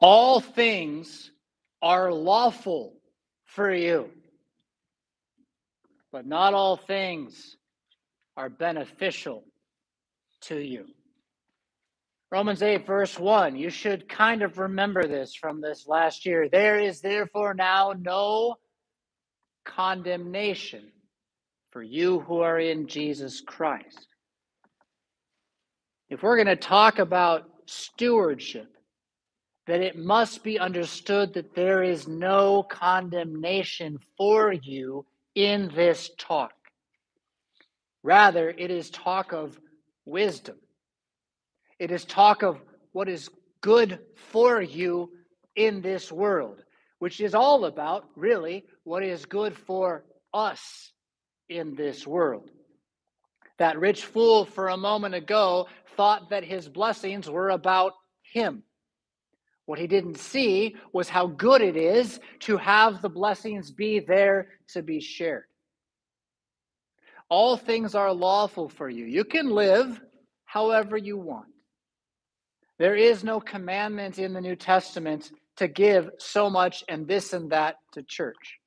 All things are lawful for you, but not all things are beneficial to you. Romans 8, verse 1. You should kind of remember this from this last year. There is therefore now no condemnation for you who are in Jesus Christ. If we're going to talk about stewardship, then it must be understood that there is no condemnation for you in this talk. Rather, it is talk of wisdom. It is talk of what is good for you in this world, which is all about, really, what is good for us in this world. That rich fool, for a moment ago, thought that his blessings were about him. What he didn't see was how good it is to have the blessings be there to be shared. All things are lawful for you. You can live however you want. There is no commandment in the New Testament to give so much and this and that to church.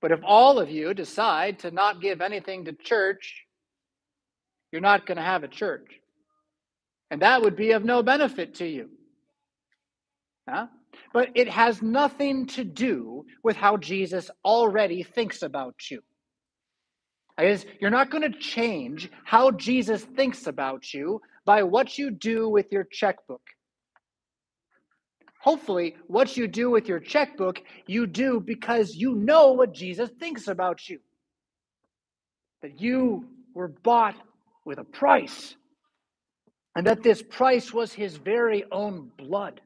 But if all of you decide to not give anything to church, you're not going to have a church. And that would be of no benefit to you. Huh? But it has nothing to do with how Jesus already thinks about you. Is you're not going to change how Jesus thinks about you by what you do with your checkbook. Hopefully, what you do with your checkbook, you do because you know what Jesus thinks about you. That you were bought with a price, and that this price was his very own blood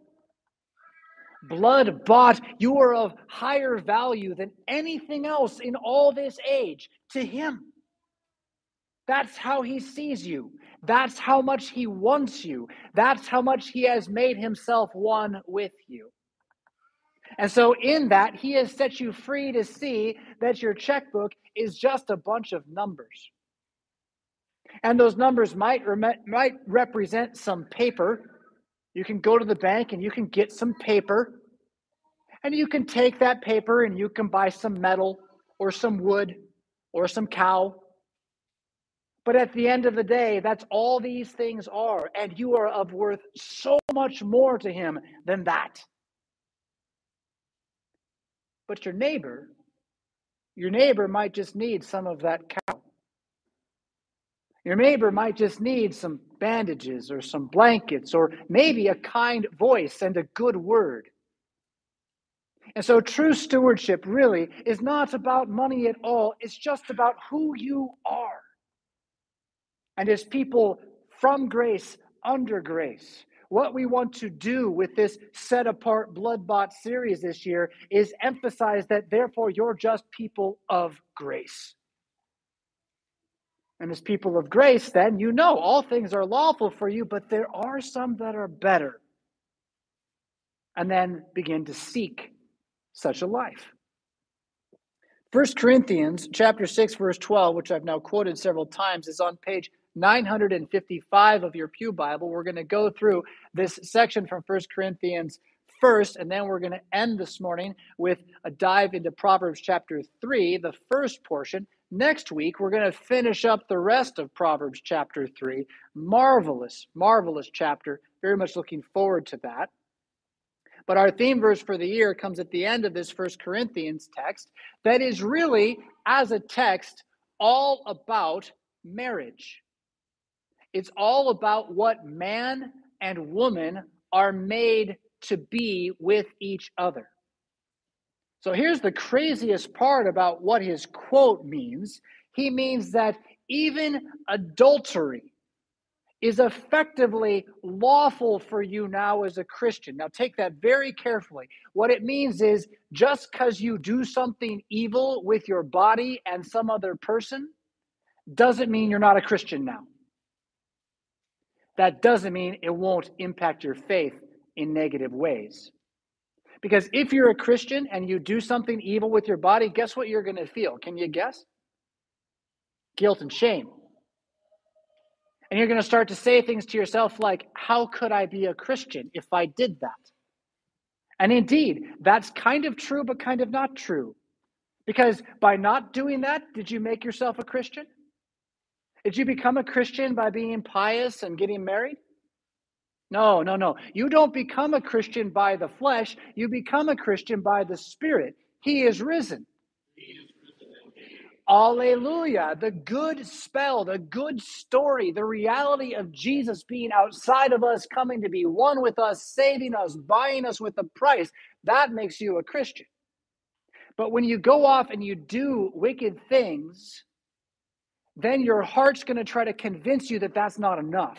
blood bought, you are of higher value than anything else in all this age to Him. That's how He sees you. That's how much He wants you. That's how much He has made Himself one with you. And so, in that, He has set you free to see that your checkbook is just a bunch of numbers. And those numbers might, might represent some paper you can go to the bank and you can get some paper, and you can take that paper and you can buy some metal or some wood or some cow. But at the end of the day, that's all these things are, and you are of worth so much more to Him than that. But your neighbor, your neighbor might just need some of that cow. Your neighbor might just need some bandages or some blankets or maybe a kind voice and a good word. And so, true stewardship really is not about money at all, it's just about who you are. And as people from grace, under grace, what we want to do with this set apart blood bought series this year is emphasize that therefore you're just people of grace. And as people of grace, then you know all things are lawful for you, but there are some that are better. And then begin to seek such a life. 1 Corinthians chapter 6 verse 12, which I've now quoted several times, is on page 955 of your Pew Bible. We're going to go through this section from 1 Corinthians first, and then we're going to end this morning with a dive into Proverbs chapter 3, the first portion, Next week, we're going to finish up the rest of Proverbs chapter 3. Marvelous, marvelous chapter. Very much looking forward to that. But our theme verse for the year comes at the end of this First Corinthians text that is really, as a text, all about marriage. It's all about what man and woman are made to be with each other. So here's the craziest part about what his quote means. He means that even adultery is effectively lawful for you now as a Christian. Now, take that very carefully. What it means is just because you do something evil with your body and some other person doesn't mean you're not a Christian now. That doesn't mean it won't impact your faith in negative ways. Because if you're a Christian and you do something evil with your body, guess what you're going to feel? Can you guess? Guilt and shame. And you're going to start to say things to yourself like, How could I be a Christian if I did that? And indeed, that's kind of true, but kind of not true. Because by not doing that, did you make yourself a Christian? Did you become a Christian by being pious and getting married? No, no, no. You don't become a Christian by the flesh, you become a Christian by the Spirit. He is risen. Alleluia. The good spell, the good story, the reality of Jesus being outside of us, coming to be one with us, saving us, buying us with a price, that makes you a Christian. But when you go off and you do wicked things, then your heart's going to try to convince you that that's not enough.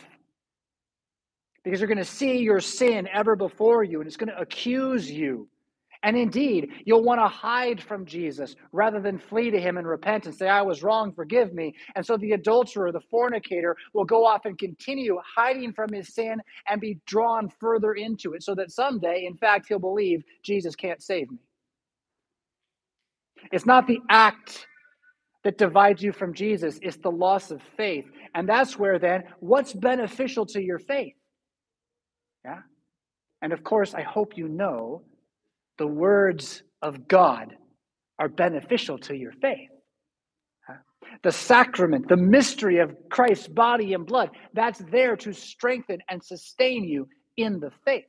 Because you're going to see your sin ever before you and it's going to accuse you and indeed, you'll want to hide from Jesus rather than flee to him and repent and say, I was wrong, forgive me. And so the adulterer, the fornicator, will go off and continue hiding from his sin and be drawn further into it so that someday, in fact, he'll believe Jesus can't save me. It's not the act that divides you from Jesus, it's the loss of faith. And that's where then, what's beneficial to your faith? Yeah. And of course, I hope you know the words of God are beneficial to your faith. The sacrament, the mystery of Christ's body and blood, that's there to strengthen and sustain you in the faith.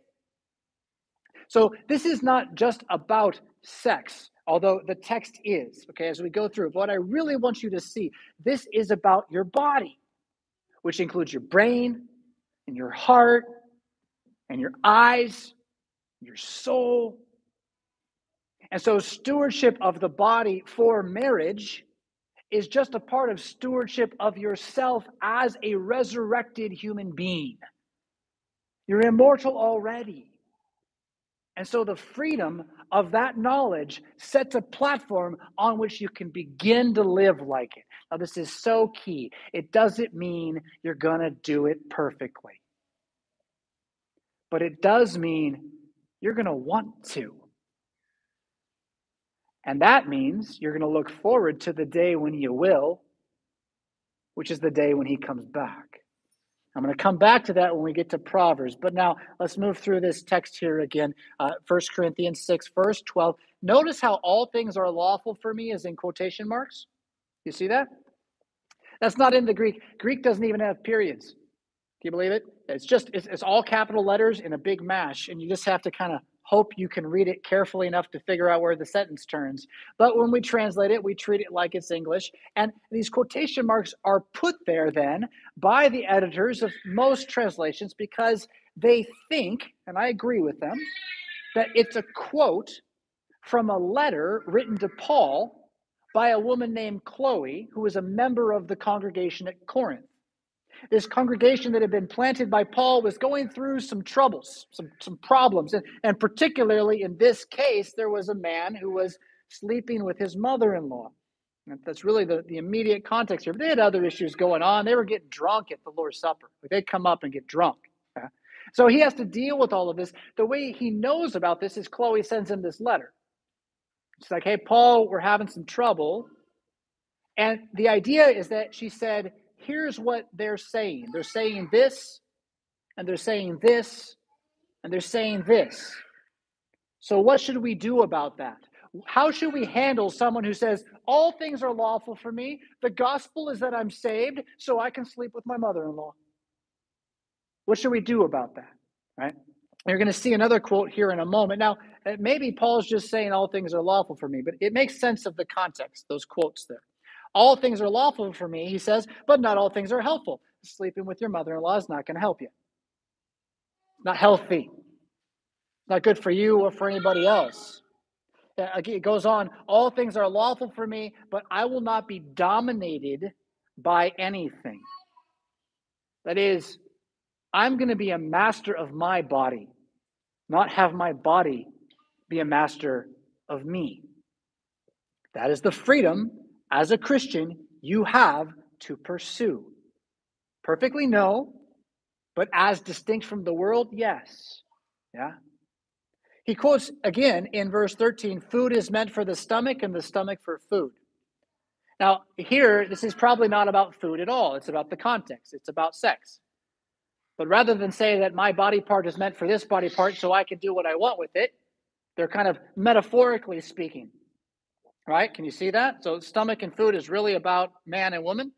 So, this is not just about sex, although the text is, okay, as we go through. But what I really want you to see, this is about your body, which includes your brain and your heart and your eyes, your soul, and so, stewardship of the body for marriage is just a part of stewardship of yourself as a resurrected human being. You're immortal already. And so, the freedom of that knowledge sets a platform on which you can begin to live like it. Now, this is so key. It doesn't mean you're going to do it perfectly, but it does mean you're going to want to. And that means you're going to look forward to the day when you will, which is the day when he comes back. I'm going to come back to that when we get to Proverbs. But now let's move through this text here again. Uh, 1 Corinthians 6, verse 12. Notice how all things are lawful for me is in quotation marks. You see that? That's not in the Greek. Greek doesn't even have periods. Can you believe it? It's just, it's, it's all capital letters in a big mash, and you just have to kind of hope you can read it carefully enough to figure out where the sentence turns. But when we translate it, we treat it like it's English. And these quotation marks are put there then by the editors of most translations because they think, and I agree with them, that it's a quote from a letter written to Paul by a woman named Chloe, who was a member of the congregation at Corinth this congregation that had been planted by Paul was going through some troubles, some, some problems. And, and particularly in this case, there was a man who was sleeping with his mother in law. That's really the, the immediate context here. But they had other issues going on. They were getting drunk at the Lord's Supper. they'd come up and get drunk. Yeah? So he has to deal with all of this. The way he knows about this is Chloe sends him this letter. She's like, hey, Paul, we're having some trouble. And the idea is that she said, here's what they're saying they're saying this, and they're saying this, and they're saying this. So, what should we do about that? How should we handle someone who says, All things are lawful for me? The gospel is that I'm saved, so I can sleep with my mother in law. What should we do about that? Right? You're going to see another quote here in a moment. Now, maybe Paul's just saying all things are lawful for me, but it makes sense of the context, those quotes there. All things are lawful for me, he says, but not all things are helpful. Sleeping with your mother in law is not going to help you. Not healthy. Not good for you or for anybody else. Uh, it goes on, all things are lawful for me, but I will not be dominated by anything. That is, I'm going to be a master of my body, not have my body be a master of me. That is the freedom as a Christian, you have to pursue. Perfectly no, but as distinct from the world, yes. Yeah. He quotes again in verse 13 food is meant for the stomach and the stomach for food. Now, here, this is probably not about food at all. It's about the context, it's about sex. But rather than say that my body part is meant for this body part so I can do what I want with it, They're kind of metaphorically speaking, right? Can you see that? So, stomach and food is really about man and woman.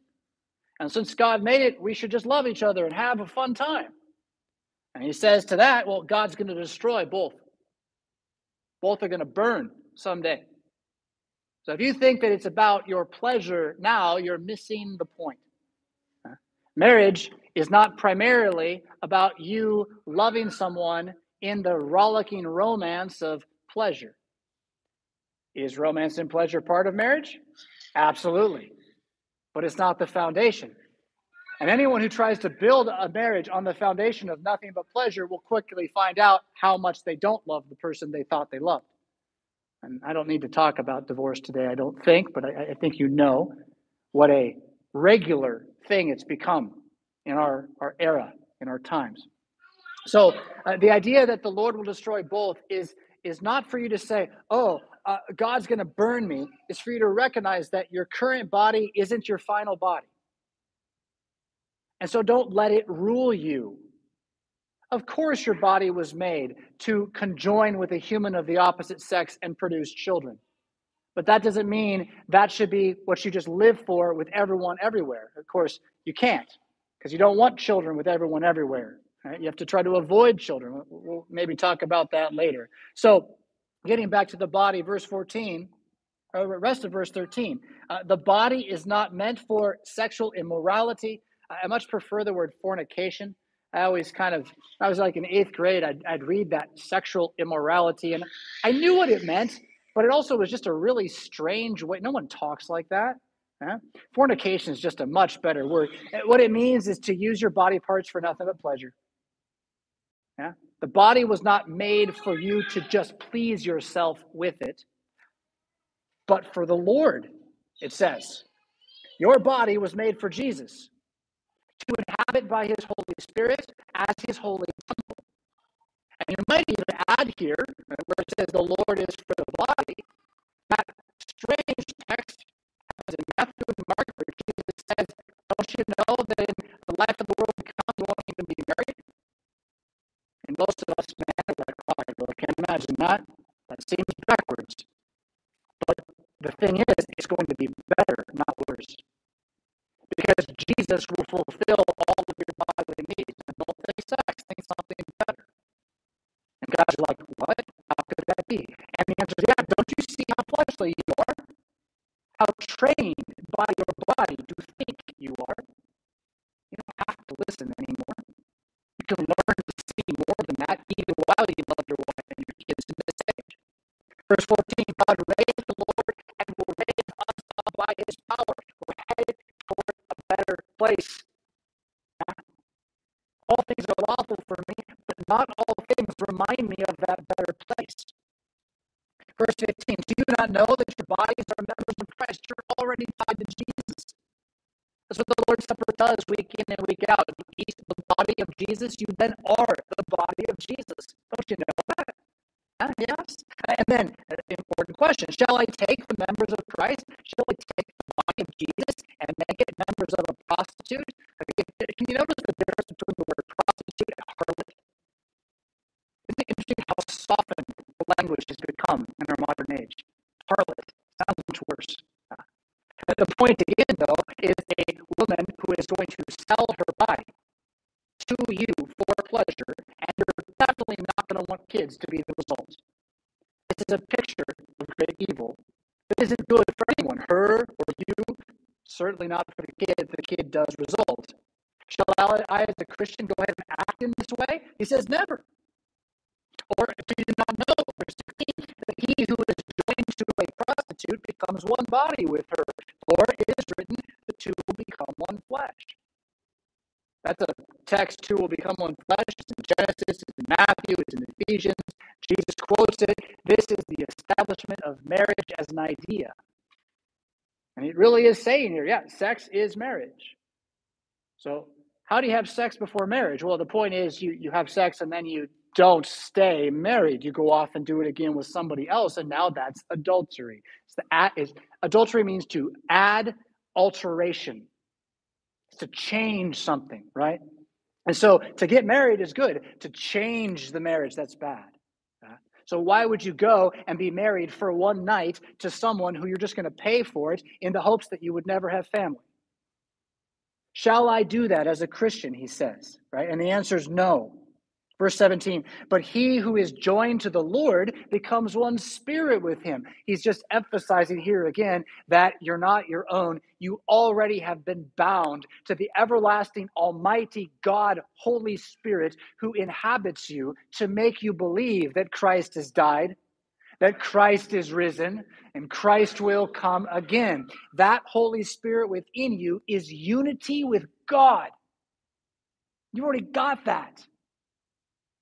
And since God made it, we should just love each other and have a fun time. And he says to that, well, God's going to destroy both. Both are going to burn someday. So if you think that it's about your pleasure now, you're missing the point. Marriage is not primarily about you loving someone in the rollicking romance of pleasure. Is romance and pleasure part of marriage? Absolutely. But it's not the foundation. And anyone who tries to build a marriage on the foundation of nothing but pleasure will quickly find out how much they don't love the person they thought they loved. And I don't need to talk about divorce today, I don't think, but I, I think you know what a regular thing it's become in our, our era, in our times. So uh, the idea that the Lord will destroy both is, is not for you to say, oh, uh, God's going to burn me. It's for you to recognize that your current body isn't your final body. And so don't let it rule you. Of course, your body was made to conjoin with a human of the opposite sex and produce children. But that doesn't mean that should be what you just live for with everyone everywhere. Of course, you can't because you don't want children with everyone everywhere. Right? You have to try to avoid children. We'll maybe talk about that later. So, getting back to the body, verse 14, or rest of verse 13. Uh, the body is not meant for sexual immorality I much prefer the word fornication. I always kind of, I was like in eighth grade, I'd, I'd read that sexual immorality, and I knew what it meant, but it also was just a really strange way. No one talks like that. Huh? Fornication is just a much better word. What it means is to use your body parts for nothing but pleasure. Yeah? The body was not made for you to just please yourself with it, but for the Lord, it says. Your body was made for Jesus to inhabit by his Holy Spirit as his holy temple. And you might even add here, where it says the Lord is for the body, that strange text as in Matthew and Mark, where Jesus says, Don't you know that in the life of the world to come, you won't even be married? Most of us, man, are like, oh, I can't imagine that. That seems backwards. But the thing is, it's going to be better, not worse because Jesus will fulfill all of your bodily needs. And don't think sex, think something better. And God's like, what? How could that be? And the answer is, yeah, don't you see how fleshly you lawful for me, but not all things remind me of that better place. Verse 15 Do you not know that your bodies are members of Christ? You're already tied to Jesus. That's what the Lord's Supper does week in and week out. You eat the body of Jesus, you then are the body of Jesus. Don't you know that? Ah, yes. And then, important question Shall I take the members of Christ? Shall I take the body of Jesus and make it members of a prostitute? Can you notice the difference between the word prostitute harlot? Isn't it interesting how softened the language has become in our modern age? Harlot sounds much worse. Uh, the point again, though, is a woman who is going to sell her body to you for pleasure, and you're definitely not going to want kids to be the result. This is a picture of great evil. It isn't good for anyone, her or you, certainly not for the kid the kid does result. Shall I, as a Christian, go ahead and act in this way? He says, never. Or if you not know, verse 16, that he who is joined to a prostitute becomes one body with her? For it is written, the two will become one flesh. That's a text, two will become one flesh. It's in Genesis, it's in Matthew, it's in Ephesians. Jesus quotes it. This is the establishment of marriage as an idea. And it really is saying here, yeah, sex is marriage. So, how do you have sex before marriage? Well, the point is you, you have sex and then you don't stay married. You go off and do it again with somebody else, and now that's adultery. It's the at is adultery means to add alteration to change something, right? And so to get married is good. To change the marriage, that's bad. So why would you go and be married for one night to someone who you're just going to pay for it in the hopes that you would never have family? Shall I do that as a Christian? He says, right? And the answer is no. Verse 17, but he who is joined to the Lord becomes one spirit with him. He's just emphasizing here again that you're not your own. You already have been bound to the everlasting, almighty God, Holy Spirit, who inhabits you to make you believe that Christ has died, that Christ is risen, and Christ will come again. That Holy Spirit within you is unity with God. You've already got that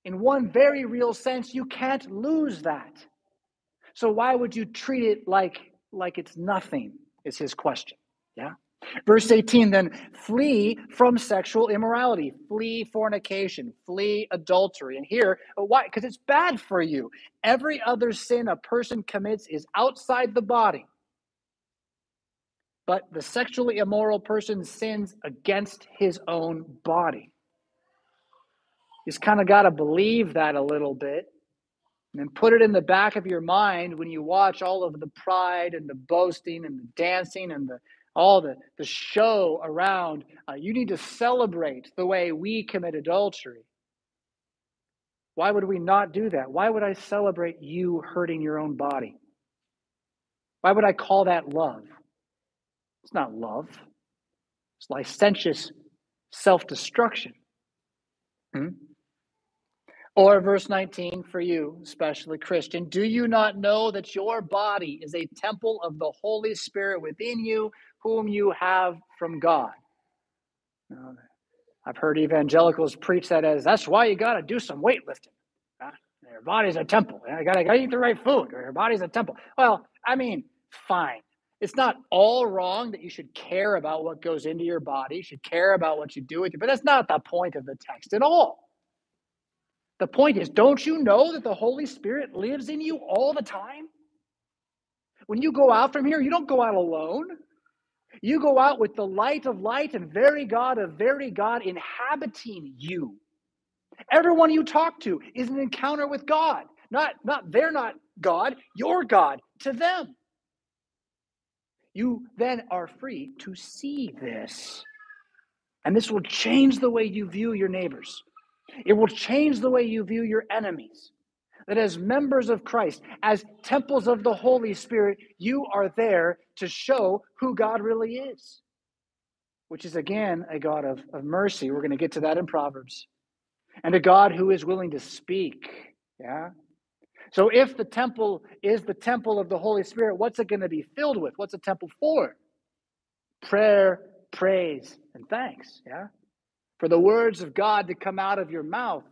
in one very real sense, you can't lose that. So why would you treat it like like it's nothing? Is his question. Yeah. Verse 18 then flee from sexual immorality, flee fornication, flee adultery. And here, uh, why? Because it's bad for you. Every other sin a person commits is outside the body. But the sexually immoral person sins against his own body. You kind of got to believe that a little bit and put it in the back of your mind when you watch all of the pride and the boasting and the dancing and the all the, the show around. Uh, you need to celebrate the way we commit adultery. Why would we not do that? Why would I celebrate you hurting your own body? Why would I call that love? It's not love, it's licentious self destruction. Hmm? Or verse 19 for you, especially Christian, do you not know that your body is a temple of the Holy Spirit within you, whom you have from God? Now, I've heard evangelicals preach that as that's why you got to do some weightlifting. Huh? Your body's a temple. You got to eat the right food, or your body's a temple. Well, I mean, fine. It's not all wrong that you should care about what goes into your body, you should care about what you do with it, but that's not the point of the text at all. The point is, don't you know that the Holy Spirit lives in you all the time? When you go out from here, you don't go out alone. You go out with the light of light and very God of very God inhabiting you. Everyone you talk to is an encounter with God. Not, not they're not God, you're God to them. You then are free to see this. And this will change the way you view your neighbors. It will change the way you view your enemies. That as members of Christ, as temples of the Holy Spirit, you are there to show who God really is, which is again a God of, of mercy. We're going to get to that in Proverbs. And a God who is willing to speak. Yeah. So if the temple is the temple of the Holy Spirit, what's it going to be filled with? What's a temple for? Prayer, praise, and thanks. Yeah for the words of God to come out of your mouth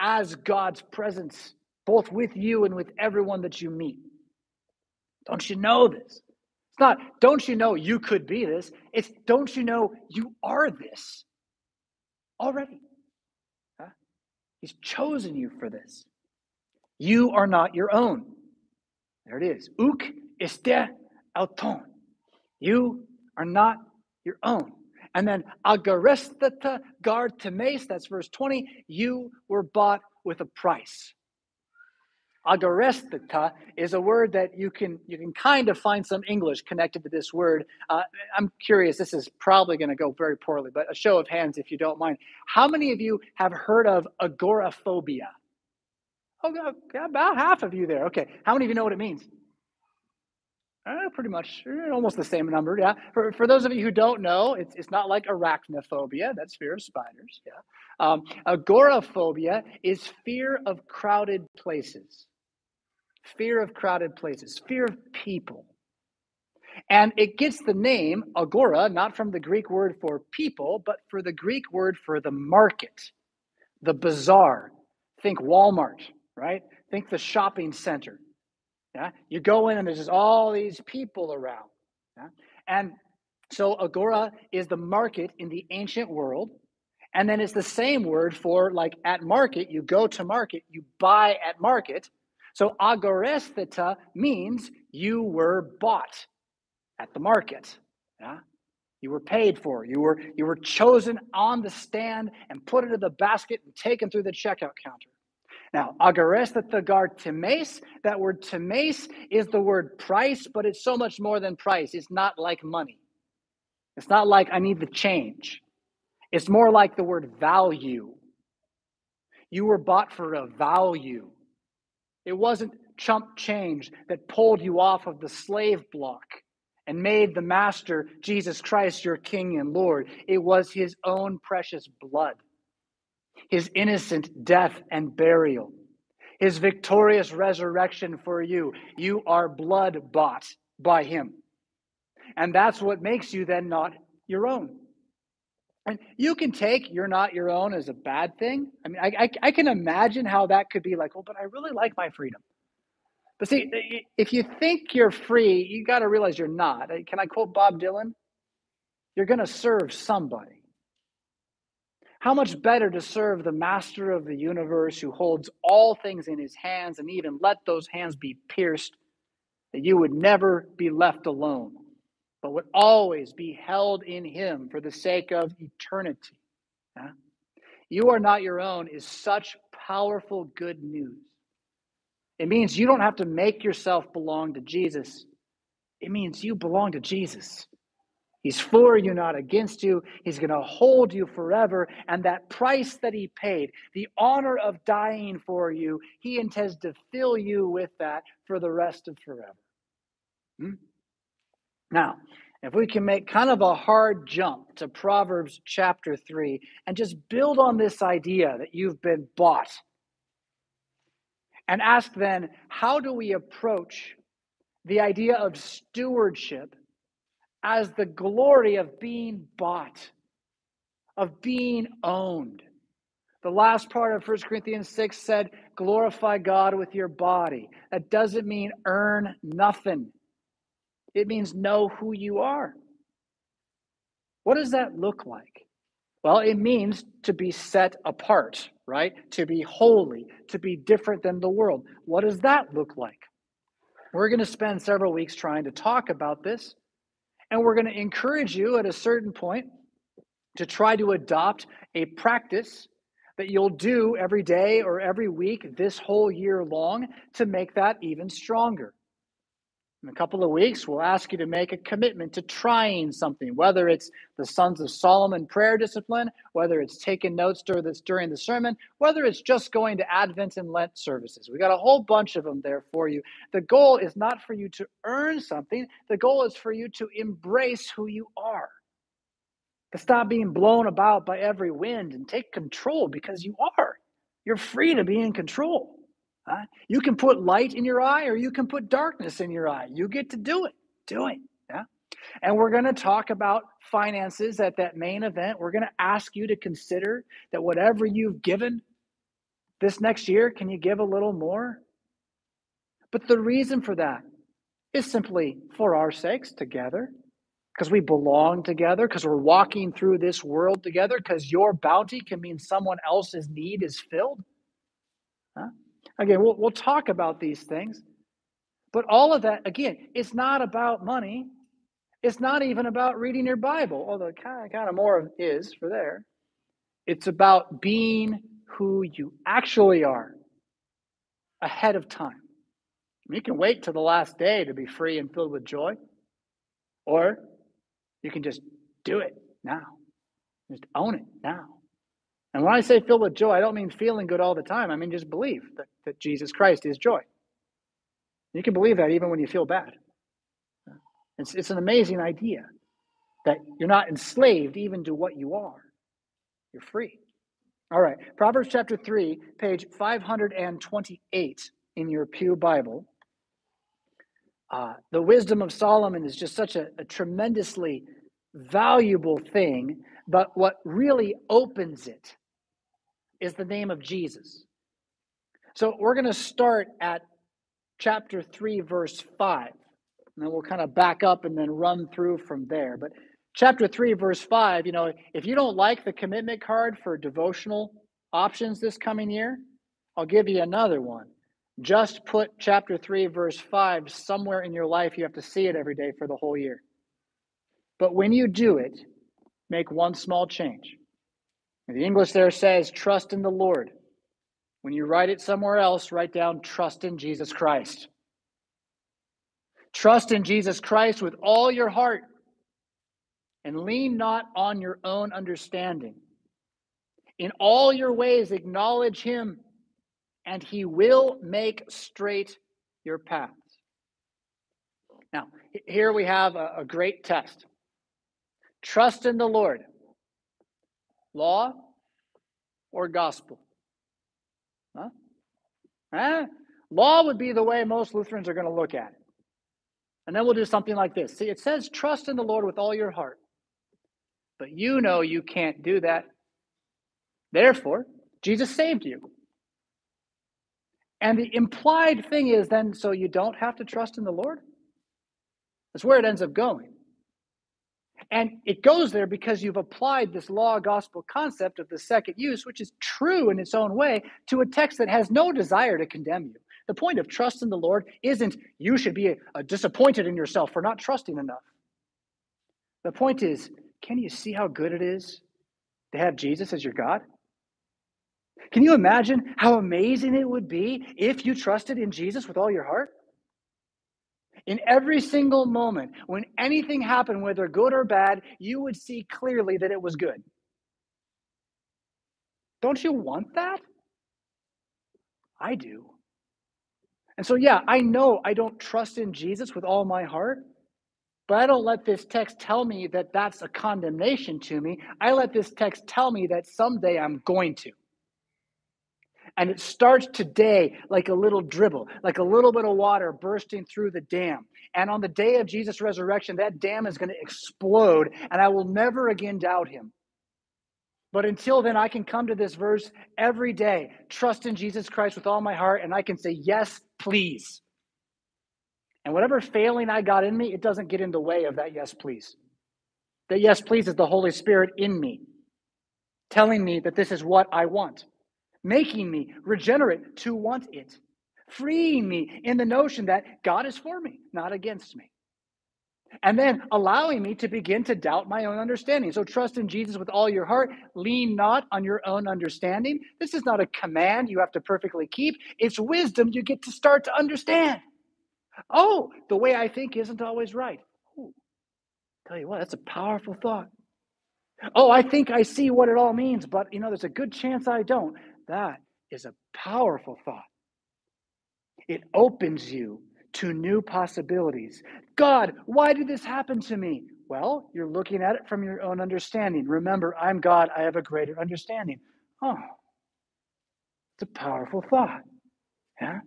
as God's presence, both with you and with everyone that you meet. Don't you know this? It's not, don't you know you could be this? It's, don't you know you are this already? Huh? He's chosen you for this. You are not your own. There it is. Uk este auton. You are not your own. And then agarestata guard temes, that's verse 20, you were bought with a price. Agarestata is a word that you can you can kind of find some English connected to this word. Uh, I'm curious. This is probably going to go very poorly, but a show of hands, if you don't mind. How many of you have heard of agoraphobia? Oh, about half of you there. Okay. How many of you know what it means? Uh, pretty much uh, almost the same number. Yeah. For, for those of you who don't know, it's, it's not like arachnophobia. That's fear of spiders. Yeah. Um, agoraphobia is fear of crowded places. Fear of crowded places. Fear of people. And it gets the name agora, not from the Greek word for people, but for the Greek word for the market, the bazaar. Think Walmart, right? Think the shopping center. Yeah, you go in and there's just all these people around. Yeah? And so agora is the market in the ancient world. And then it's the same word for like at market, you go to market, you buy at market. So agoresteta means you were bought at the market. Yeah? You were paid for. You were you were chosen on the stand and put into the basket and taken through the checkout counter. Now, agaresthetagar times, that word times is the word price, but it's so much more than price. It's not like money. It's not like I need the change. It's more like the word value. You were bought for a value. It wasn't chump change that pulled you off of the slave block and made the master, Jesus Christ, your King and Lord. It was his own precious blood, his innocent death and burial, his victorious resurrection for you. You are blood bought by him. And that's what makes you then not your own. And you can take you're not your own as a bad thing. I mean, I, I, I can imagine how that could be like, Well, but I really like my freedom. But see, if you think you're free, you got to realize you're not. Can I quote Bob Dylan? You're going to serve somebody. How much better to serve the master of the universe who holds all things in his hands and even let those hands be pierced, that you would never be left alone, but would always be held in him for the sake of eternity. You are not your own is such powerful good news. It means you don't have to make yourself belong to Jesus. It means you belong to Jesus. He's for you, not against you. He's going to hold you forever. And that price that he paid, the honor of dying for you, he intends to fill you with that for the rest of forever. Hmm? Now, if we can make kind of a hard jump to Proverbs chapter 3 and just build on this idea that you've been bought and ask then, how do we approach the idea of stewardship as the glory of being bought, of being owned? The last part of 1 Corinthians 6 said, glorify God with your body. That doesn't mean earn nothing, it means know who you are. What does that look like? Well, it means to be set apart, right? To be holy, to be different than the world. What does that look like? We're going to spend several weeks trying to talk about this, and we're going to encourage you at a certain point to try to adopt a practice that you'll do every day or every week this whole year long to make that even stronger. In a couple of weeks, we'll ask you to make a commitment to trying something, whether it's the Sons of Solomon prayer discipline, whether it's taking notes during, this, during the sermon, whether it's just going to Advent and Lent services. We got a whole bunch of them there for you. The goal is not for you to earn something, the goal is for you to embrace who you are, to stop being blown about by every wind and take control because you are. You're free to be in control. Uh, you can put light in your eye or you can put darkness in your eye. You get to do it. Do it. Yeah. And we're going to talk about finances at that main event. We're going to ask you to consider that whatever you've given this next year, can you give a little more? But the reason for that is simply for our sakes together, because we belong together, because we're walking through this world together, because your bounty can mean someone else's need is filled. Huh? Again, we'll, we'll talk about these things. But all of that, again, it's not about money. It's not even about reading your Bible, although kind of, kind of more of is for there. It's about being who you actually are ahead of time. You can wait till the last day to be free and filled with joy, or you can just do it now. Just own it now. And when I say filled with joy, I don't mean feeling good all the time. I mean just believe that, that Jesus Christ is joy. You can believe that even when you feel bad. It's, it's an amazing idea that you're not enslaved even to what you are. You're free. All right, Proverbs chapter 3, page 528 in your Pew Bible. Uh, the wisdom of Solomon is just such a, a tremendously valuable thing, but what really opens it is the name of Jesus. So we're going to start at chapter 3, verse 5. And then we'll kind of back up and then run through from there. But chapter 3, verse 5, you know, if you don't like the commitment card for devotional options this coming year, I'll give you another one. Just put chapter 3, verse 5 somewhere in your life. You have to see it every day for the whole year. But when you do it, make one small change. The English there says, trust in the Lord When you write it somewhere else, write down trust in Jesus Christ. Trust in Jesus Christ with all your heart and lean not on your own understanding. In all your ways, acknowledge him, and he will make straight your paths. Now, here we have a, a great test. Trust in the Lord. Law or gospel? Huh? Huh? Law would be the way most Lutherans are going to look at it. And then we'll do something like this. See, it says, trust in the Lord with all your heart. But you know you can't do that. Therefore, Jesus saved you. And the implied thing is then, so you don't have to trust in the Lord? That's where it ends up going. And it goes there because you've applied this law gospel concept of the second use, which is true in its own way, to a text that has no desire to condemn you. The point of trust in the Lord isn't you should be uh, disappointed in yourself for not trusting enough. The point is, can you see how good it is to have Jesus as your God? Can you imagine how amazing it would be if you trusted in Jesus with all your heart? In every single moment, when anything happened, whether good or bad, you would see clearly that it was good. Don't you want that? I do. And so, yeah, I know I don't trust in Jesus with all my heart, but I don't let this text tell me that that's a condemnation to me. I let this text tell me that someday I'm going to. And it starts today like a little dribble, like a little bit of water bursting through the dam. And on the day of Jesus' resurrection, that dam is going to explode, and I will never again doubt him. But until then, I can come to this verse every day, trust in Jesus Christ with all my heart, and I can say, Yes, please. And whatever failing I got in me, it doesn't get in the way of that yes, please. That yes, please is the Holy Spirit in me, telling me that this is what I want making me regenerate to want it, freeing me in the notion that God is for me, not against me. And then allowing me to begin to doubt my own understanding. So trust in Jesus with all your heart. Lean not on your own understanding. This is not a command you have to perfectly keep, it's wisdom you get to start to understand. Oh, the way I think isn't always right. Ooh, tell you what, that's a powerful thought. Oh, I think I see what it all means, but you know, there's a good chance I don't. That is a powerful thought. It opens you to new possibilities. God, why did this happen to me? Well, you're looking at it from your own understanding. Remember, I'm God, I have a greater understanding. Oh, it's a powerful thought. Yeah?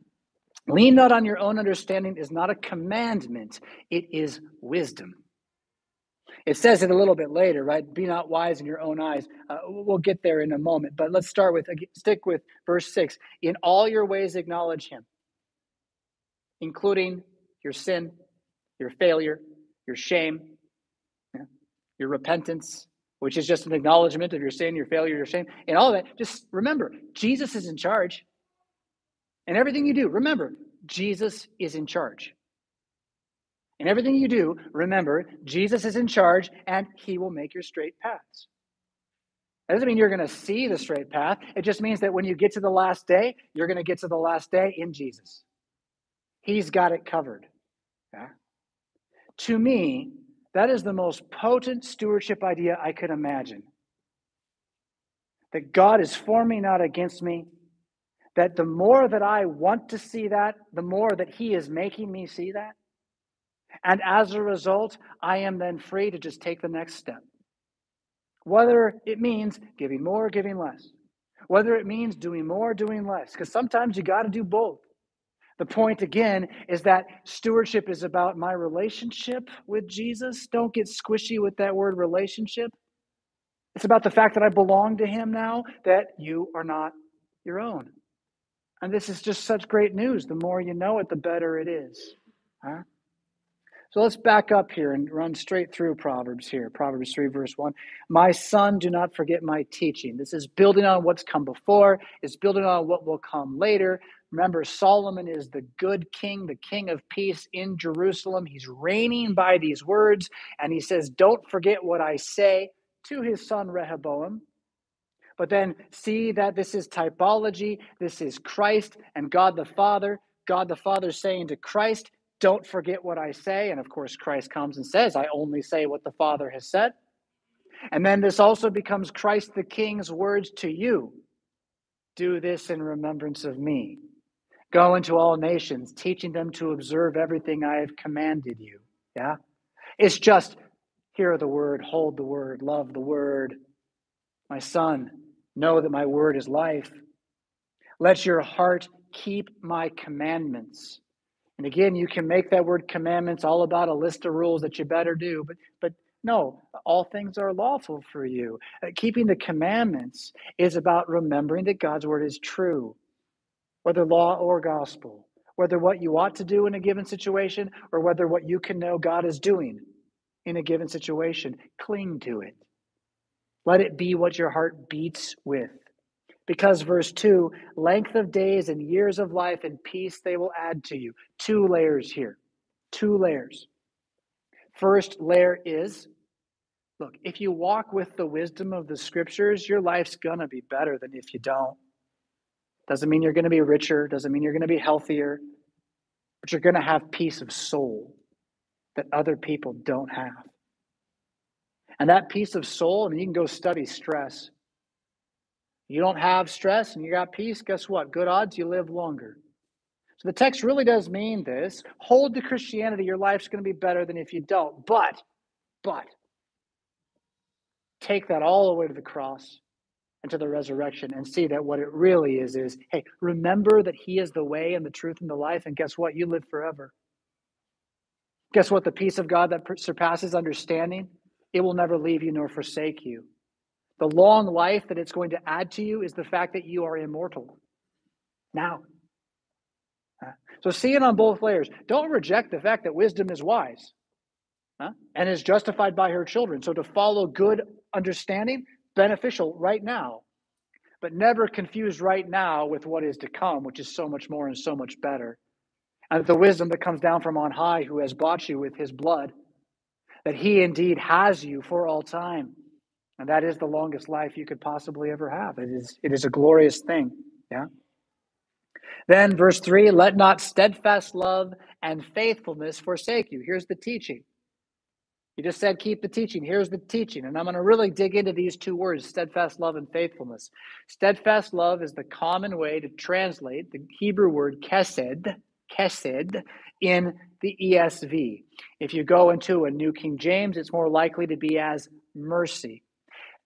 Lean not on your own understanding is not a commandment, it is wisdom. It says it a little bit later, right? Be not wise in your own eyes. Uh, we'll get there in a moment, but let's start with stick with verse six. In all your ways, acknowledge Him, including your sin, your failure, your shame, your repentance, which is just an acknowledgement of your sin, your failure, your shame, and all that. Just remember, Jesus is in charge. And everything you do, remember, Jesus is in charge. In everything you do, remember, Jesus is in charge and he will make your straight paths. That doesn't mean you're going to see the straight path. It just means that when you get to the last day, you're going to get to the last day in Jesus. He's got it covered. Yeah? To me, that is the most potent stewardship idea I could imagine. That God is for me, not against me. That the more that I want to see that, the more that He is making me see that. And as a result, I am then free to just take the next step. Whether it means giving more, or giving less. Whether it means doing more, doing less. Because sometimes you got to do both. The point again is that stewardship is about my relationship with Jesus. Don't get squishy with that word relationship. It's about the fact that I belong to Him now, that you are not your own. And this is just such great news. The more you know it, the better it is. Huh? So let's back up here and run straight through Proverbs here. Proverbs 3, verse 1. My son, do not forget my teaching. This is building on what's come before, it's building on what will come later. Remember, Solomon is the good king, the king of peace in Jerusalem. He's reigning by these words, and he says, Don't forget what I say to his son Rehoboam. But then see that this is typology, this is Christ and God the Father. God the Father saying to Christ, Don't forget what I say. And of course, Christ comes and says, I only say what the Father has said. And then this also becomes Christ the King's words to you Do this in remembrance of me. Go into all nations, teaching them to observe everything I have commanded you. Yeah? It's just hear the word, hold the word, love the word. My son, know that my word is life. Let your heart keep my commandments. And again, you can make that word commandments all about a list of rules that you better do, but but no, all things are lawful for you. Uh, keeping the commandments is about remembering that God's word is true whether law or gospel, whether what you ought to do in a given situation or whether what you can know God is doing in a given situation. Cling to it. Let it be what your heart beats with. Because, verse 2 length of days and years of life and peace they will add to you. Two layers here. Two layers. First layer is look, if you walk with the wisdom of the scriptures, your life's going to be better than if you don't. Doesn't mean you're going to be richer, doesn't mean you're going to be healthier, but you're going to have peace of soul that other people don't have. And that peace of soul, I mean, you can go study stress. You don't have stress and you got peace, guess what? Good odds you live longer. So the text really does mean this. Hold to Christianity, your life's going to be better than if you don't. But, but, take that all the way to the cross and to the resurrection and see that what it really is is hey, remember that He is the way and the truth and the life. And guess what? You live forever. Guess what? The peace of God that surpasses understanding, it will never leave you nor forsake you. The long life that it's going to add to you is the fact that you are immortal now. Uh, so see it on both layers. Don't reject the fact that wisdom is wise huh? and is justified by her children. So to follow good understanding, beneficial right now, but never confuse right now with what is to come, which is so much more and so much better. And the wisdom that comes down from on high, who has bought you with his blood, that he indeed has you for all time. And that is the longest life you could possibly ever have. It is, it is a glorious thing. Yeah. Then, verse 3 let not steadfast love and faithfulness forsake you. Here's the teaching you just said keep the teaching. Here's the teaching. And I'm going to really dig into these two words steadfast love and faithfulness. Steadfast love is the common way to translate the Hebrew word kesed, kesed, in the ESV. If you go into a New King James, it's more likely to be as mercy.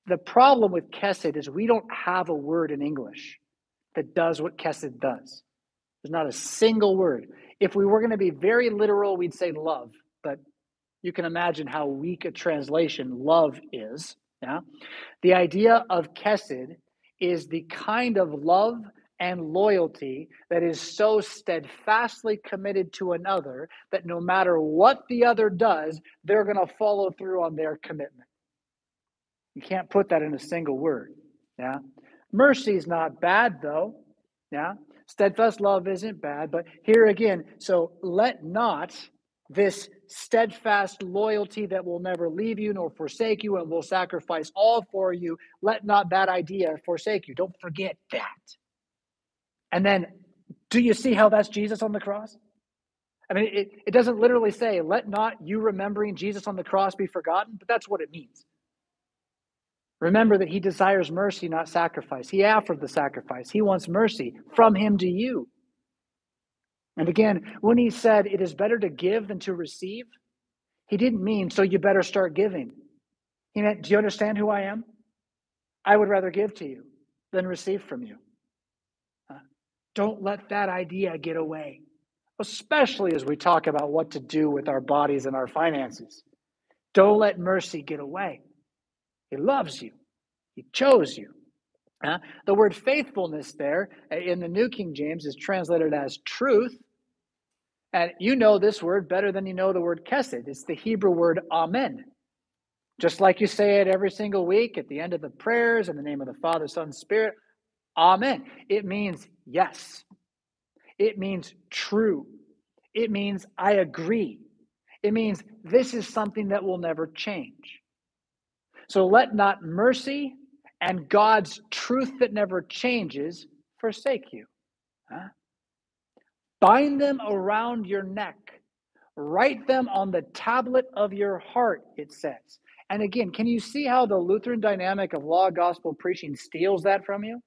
The problem with kesed is we don't have a word in English that does what kesed does. There's not a single word. If we were going to be very literal, we'd say love, but you can imagine how weak a translation love is. Yeah. The idea of kesed is the kind of love and loyalty that is so steadfastly committed to another that no matter what the other does, they're going to follow through on their commitment. You can't put that in a single word. Yeah. Mercy is not bad, though. Yeah. Steadfast love isn't bad, but here again, so let not this steadfast loyalty that will never leave you nor forsake you and will sacrifice all for you. Let not that idea forsake you. Don't forget that. And then, do you see how that's Jesus on the cross? I mean, it, it doesn't literally say, let not you remembering Jesus on the cross be forgotten, but that's what it means. Remember that he desires mercy, not sacrifice. He offered the sacrifice. He wants mercy from him to you. And again, when he said it is better to give than to receive, he didn't mean so you better start giving. He meant, do you understand who I am? I would rather give to you than receive from you. Uh, don't let that idea get away, especially as we talk about what to do with our bodies and our finances. Don't let mercy get away. He loves you, He chose you. Uh, the word faithfulness there uh, in the New King James is translated as truth. And you know this word better than you know the word kesed. It's the Hebrew word amen. Just like you say it every single week at the end of the prayers in the name of the Father, Son, Spirit. Amen. It means yes. It means true. It means I agree. It means this is something that will never change. So let not mercy and God's truth that never changes forsake you. Huh? Bind them around your neck. Write them on the tablet of your heart, it says. And again, can you see how the Lutheran dynamic of law gospel preaching steals that from you?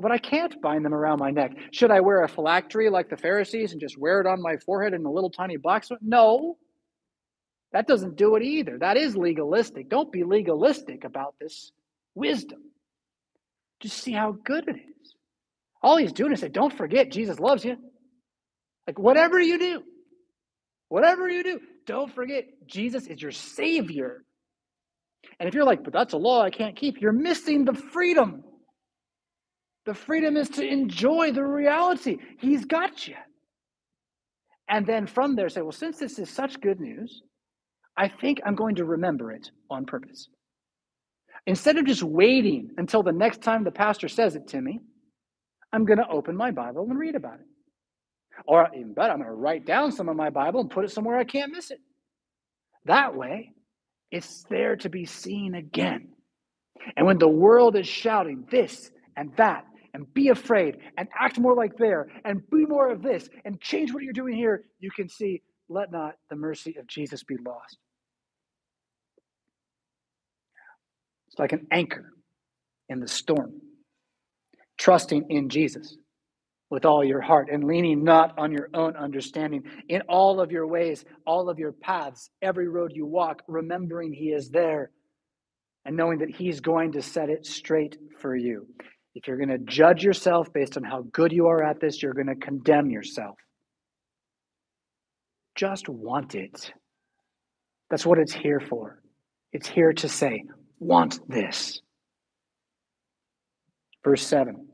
But I can't bind them around my neck. Should I wear a phylactery like the Pharisees and just wear it on my forehead in a little tiny box? No. That doesn't do it either. That is legalistic. Don't be legalistic about this wisdom. Just see how good it is. All he's doing is say, don't forget, Jesus loves you. Like, whatever you do, whatever you do, don't forget, Jesus is your Savior. And if you're like, but that's a law I can't keep, you're missing the freedom. The freedom is to enjoy the reality. He's got you. And then from there, say, well, since this is such good news, I think I'm going to remember it on purpose. Instead of just waiting until the next time the pastor says it to me, I'm going to open my Bible and read about it. Or even better, I'm going to write down some of my Bible and put it somewhere I can't miss it. That way, it's there to be seen again. And when the world is shouting this and that, and be afraid and act more like there and be more of this and change what you're doing here, you can see, let not the mercy of Jesus be lost. It's like an anchor in the storm, trusting in Jesus with all your heart and leaning not on your own understanding in all of your ways, all of your paths, every road you walk, remembering He is there and knowing that He's going to set it straight for you. If you're going to judge yourself based on how good you are at this, you're going to condemn yourself. Just want it. That's what it's here for. It's here to say, want this. Verse 7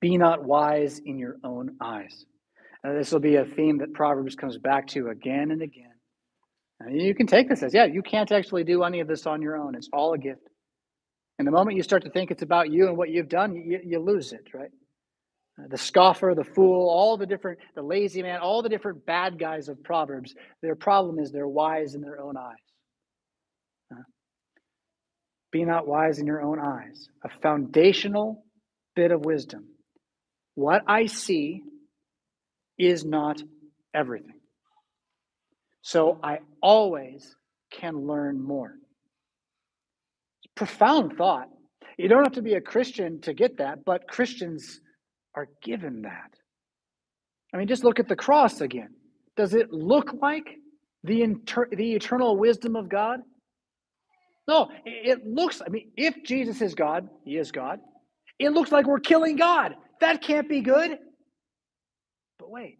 be not wise in your own eyes. This will be a theme that Proverbs comes back to again and again. And you can take this as, yeah, you can't actually do any of this on your own. It's all a gift. And the moment you start to think it's about you and what you've done, you, you lose it, right? Uh, the scoffer, the fool, all the different, the lazy man, all the different bad guys of Proverbs, their problem is they're wise in their own eyes. Be not wise in your own eyes. A foundational bit of wisdom what I see is not everything. So I always can learn more. Profound thought. You don't have to be a Christian to get that, but Christians are given that. I mean, just look at the cross again. Does it look like the, inter- the eternal wisdom of God? No, it looks, I mean, if Jesus is God, he is God, it looks like we're killing God. That can't be good. But wait,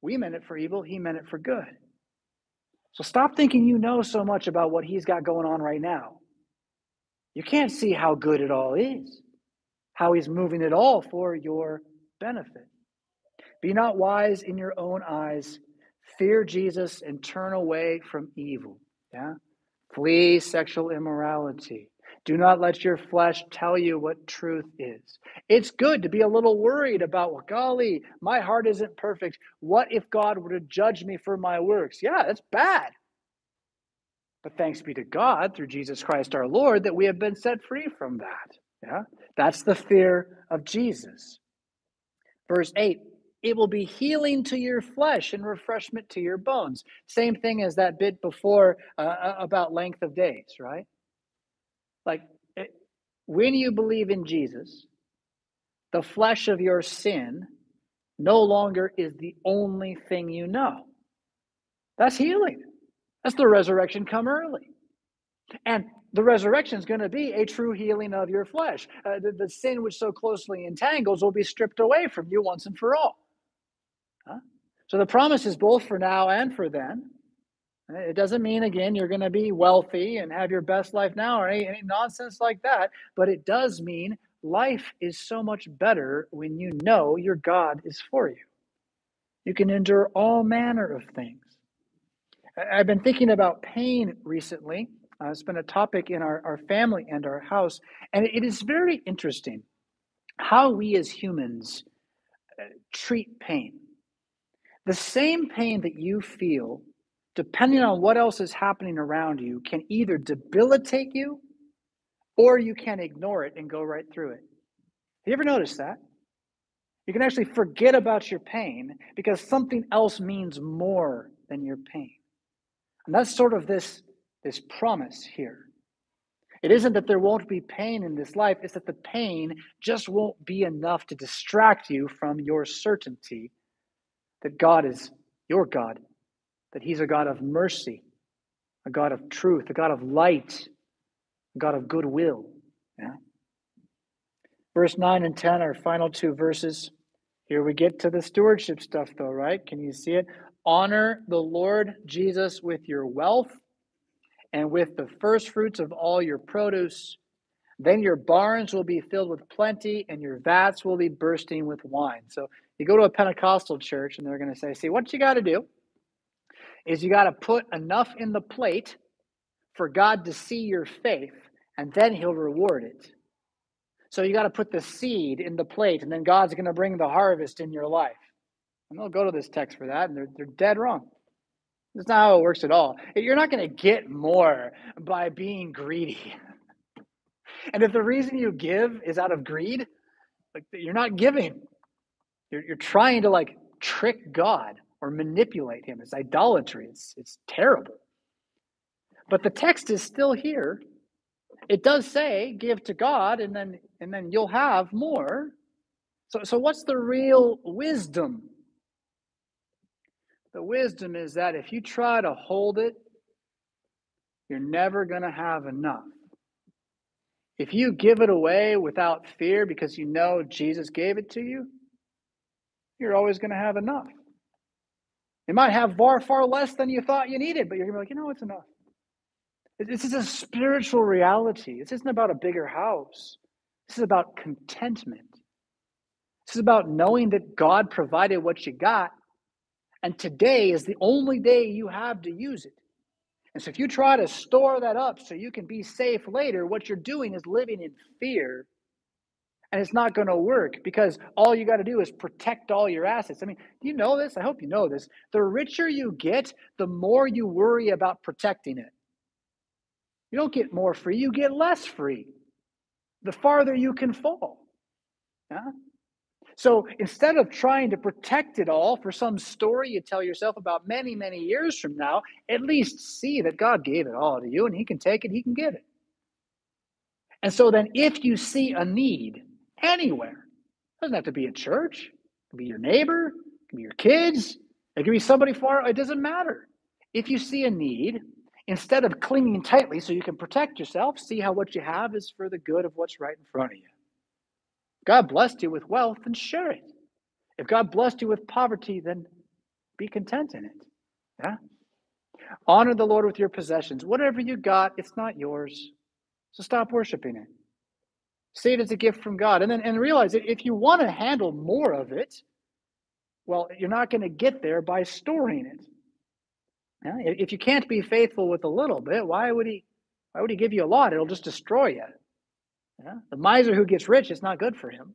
we meant it for evil, he meant it for good. So stop thinking you know so much about what he's got going on right now. You can't see how good it all is, how he's moving it all for your benefit. Be not wise in your own eyes. Fear Jesus and turn away from evil. Yeah? Flee sexual immorality. Do not let your flesh tell you what truth is. It's good to be a little worried about, well, golly, my heart isn't perfect. What if God were to judge me for my works? Yeah, that's bad. But thanks be to God through Jesus Christ our Lord that we have been set free from that. Yeah, that's the fear of Jesus. Verse 8 it will be healing to your flesh and refreshment to your bones. Same thing as that bit before uh, uh about length of days, right? Like, it, eh, when you believe in Jesus, the flesh of your sin no longer is the only thing you know. That's healing. That's the resurrection come early. And the resurrection is going to be a true healing of your flesh. Uh, the, the, sin which so closely entangles will be stripped away from you once and for all. So the promise is both for now and for then. It doesn't mean, again, you're going to be wealthy and have your best life now or any, any nonsense like that, but it does mean life is so much better when you know your God is for you. You can endure all manner of things. I've been thinking about pain recently. Uh, it's been a topic in our, our family and our house, and it is very interesting how we as humans uh, treat pain. The same pain that you feel depending on what else is happening around you, can either debilitate you or you can ignore it and go right through it. Have you ever noticed that? You can actually forget about your pain because something else means more than your pain. And that's sort of this, this promise here. It isn't that there won't be pain in this life, it's that the pain just won't be enough to distract you from your certainty that God is your God, that He's a God of mercy, a God of truth, a God of light, a God of goodwill. Yeah? Verse 9 and 10 are final two verses. Here we get to the stewardship stuff, though, right? Can you see it? Honor the Lord Jesus with your wealth and with the first fruits of all your produce. Then your barns will be filled with plenty, and your vats will be bursting with wine. So you go to a Pentecostal church, and they're going to say, See, what you got to do is you got to put enough in the plate for God to see your faith, and then He'll reward it. So you got to put the seed in the plate, and then God's going to bring the harvest in your life. And they'll go to this text for that, and they're, they're dead wrong. That's not how it works at all. You're not going to get more by being greedy. and if the reason you give is out of greed, like you're not giving. You're, you're trying to like trick God or manipulate him. It's idolatry. It's, it's terrible. But the text is still here. It does say, give to God, and then and then you'll have more. So, so what's the real wisdom the wisdom is that if you try to hold it, you're never going to have enough. If you give it away without fear because you know Jesus gave it to you, you're always going to have enough. You might have far, far less than you thought you needed, but you're going to be like, you know, it's enough. This is a spiritual reality. This isn't about a bigger house. This is about contentment. This is about knowing that God provided what you got and today is the only day you have to use it. And so if you try to store that up so you can be safe later, what you're doing is living in fear. And it's not going to work because all you got to do is protect all your assets. I mean, you know this? I hope you know this. The richer you get, the more you worry about protecting it. You don't get more free, you get less free. The farther you can fall. Yeah? So instead of trying to protect it all for some story you tell yourself about many, many years from now, at least see that God gave it all to you and He can take it, He can give it. And so then, if you see a need anywhere, it doesn't have to be a church, it can be your neighbor, it can be your kids, it can be somebody far, it doesn't matter. If you see a need, instead of clinging tightly so you can protect yourself, see how what you have is for the good of what's right in front of you. God blessed you with wealth, then share it. If God blessed you with poverty, then be content in it. Yeah? Honor the Lord with your possessions. Whatever you got, it's not yours. So stop worshiping it. See it as a gift from God. And then and realize that if you want to handle more of it, well, you're not going to get there by storing it. Yeah? If you can't be faithful with a little bit, why would he why would he give you a lot? It'll just destroy you. Yeah? The miser who gets rich, it's not good for him.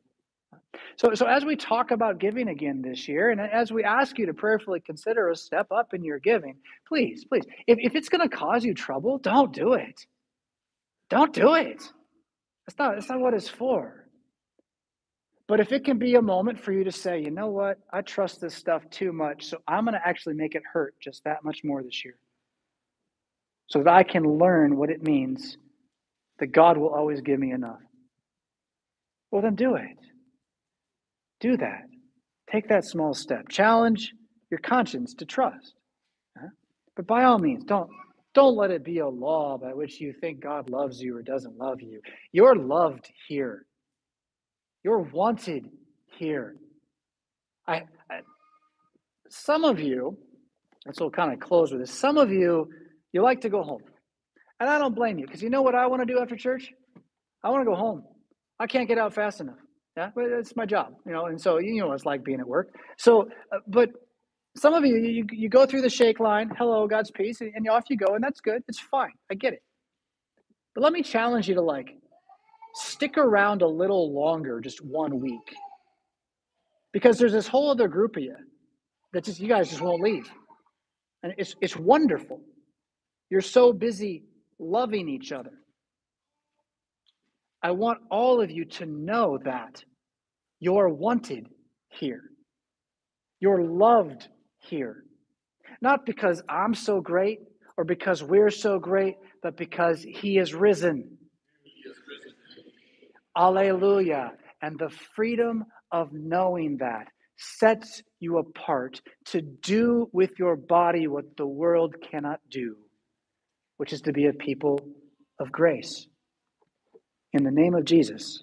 So, so as we talk about giving again this year, and as we ask you to prayerfully consider a step up in your giving, please, please, if, if it's going to cause you trouble, don't do it. Don't do it. That's not, that's not what it's for. But if it can be a moment for you to say, you know what, I trust this stuff too much, so I'm going to actually make it hurt just that much more this year. So that I can learn what it means that God will always give me enough. Well, then do it. Do that. Take that small step. Challenge your conscience to trust. But by all means, don't don't let it be a law by which you think God loves you or doesn't love you. You're loved here. You're wanted here. I, I some of you, and so we'll kind of close with this. Some of you, you like to go home. And I don't blame you because you know what I want to do after church? I want to go home. I can't get out fast enough. Yeah, but it's my job, you know, and so you know it's like being at work. So, uh, but some of you, you, you go through the shake line, hello, God's peace, and, and off you go, and that's good. It's fine. I get it. But let me challenge you to like stick around a little longer, just one week, because there's this whole other group of you that just you guys just won't leave, and it's it's wonderful. You're so busy loving each other. I want all of you to know that you're wanted here. You're loved here. Not because I'm so great or because we're so great, but because He is risen. He is risen. Alleluia. And the freedom of knowing that sets you apart to do with your body what the world cannot do, which is to be a people of grace. In the name of Jesus.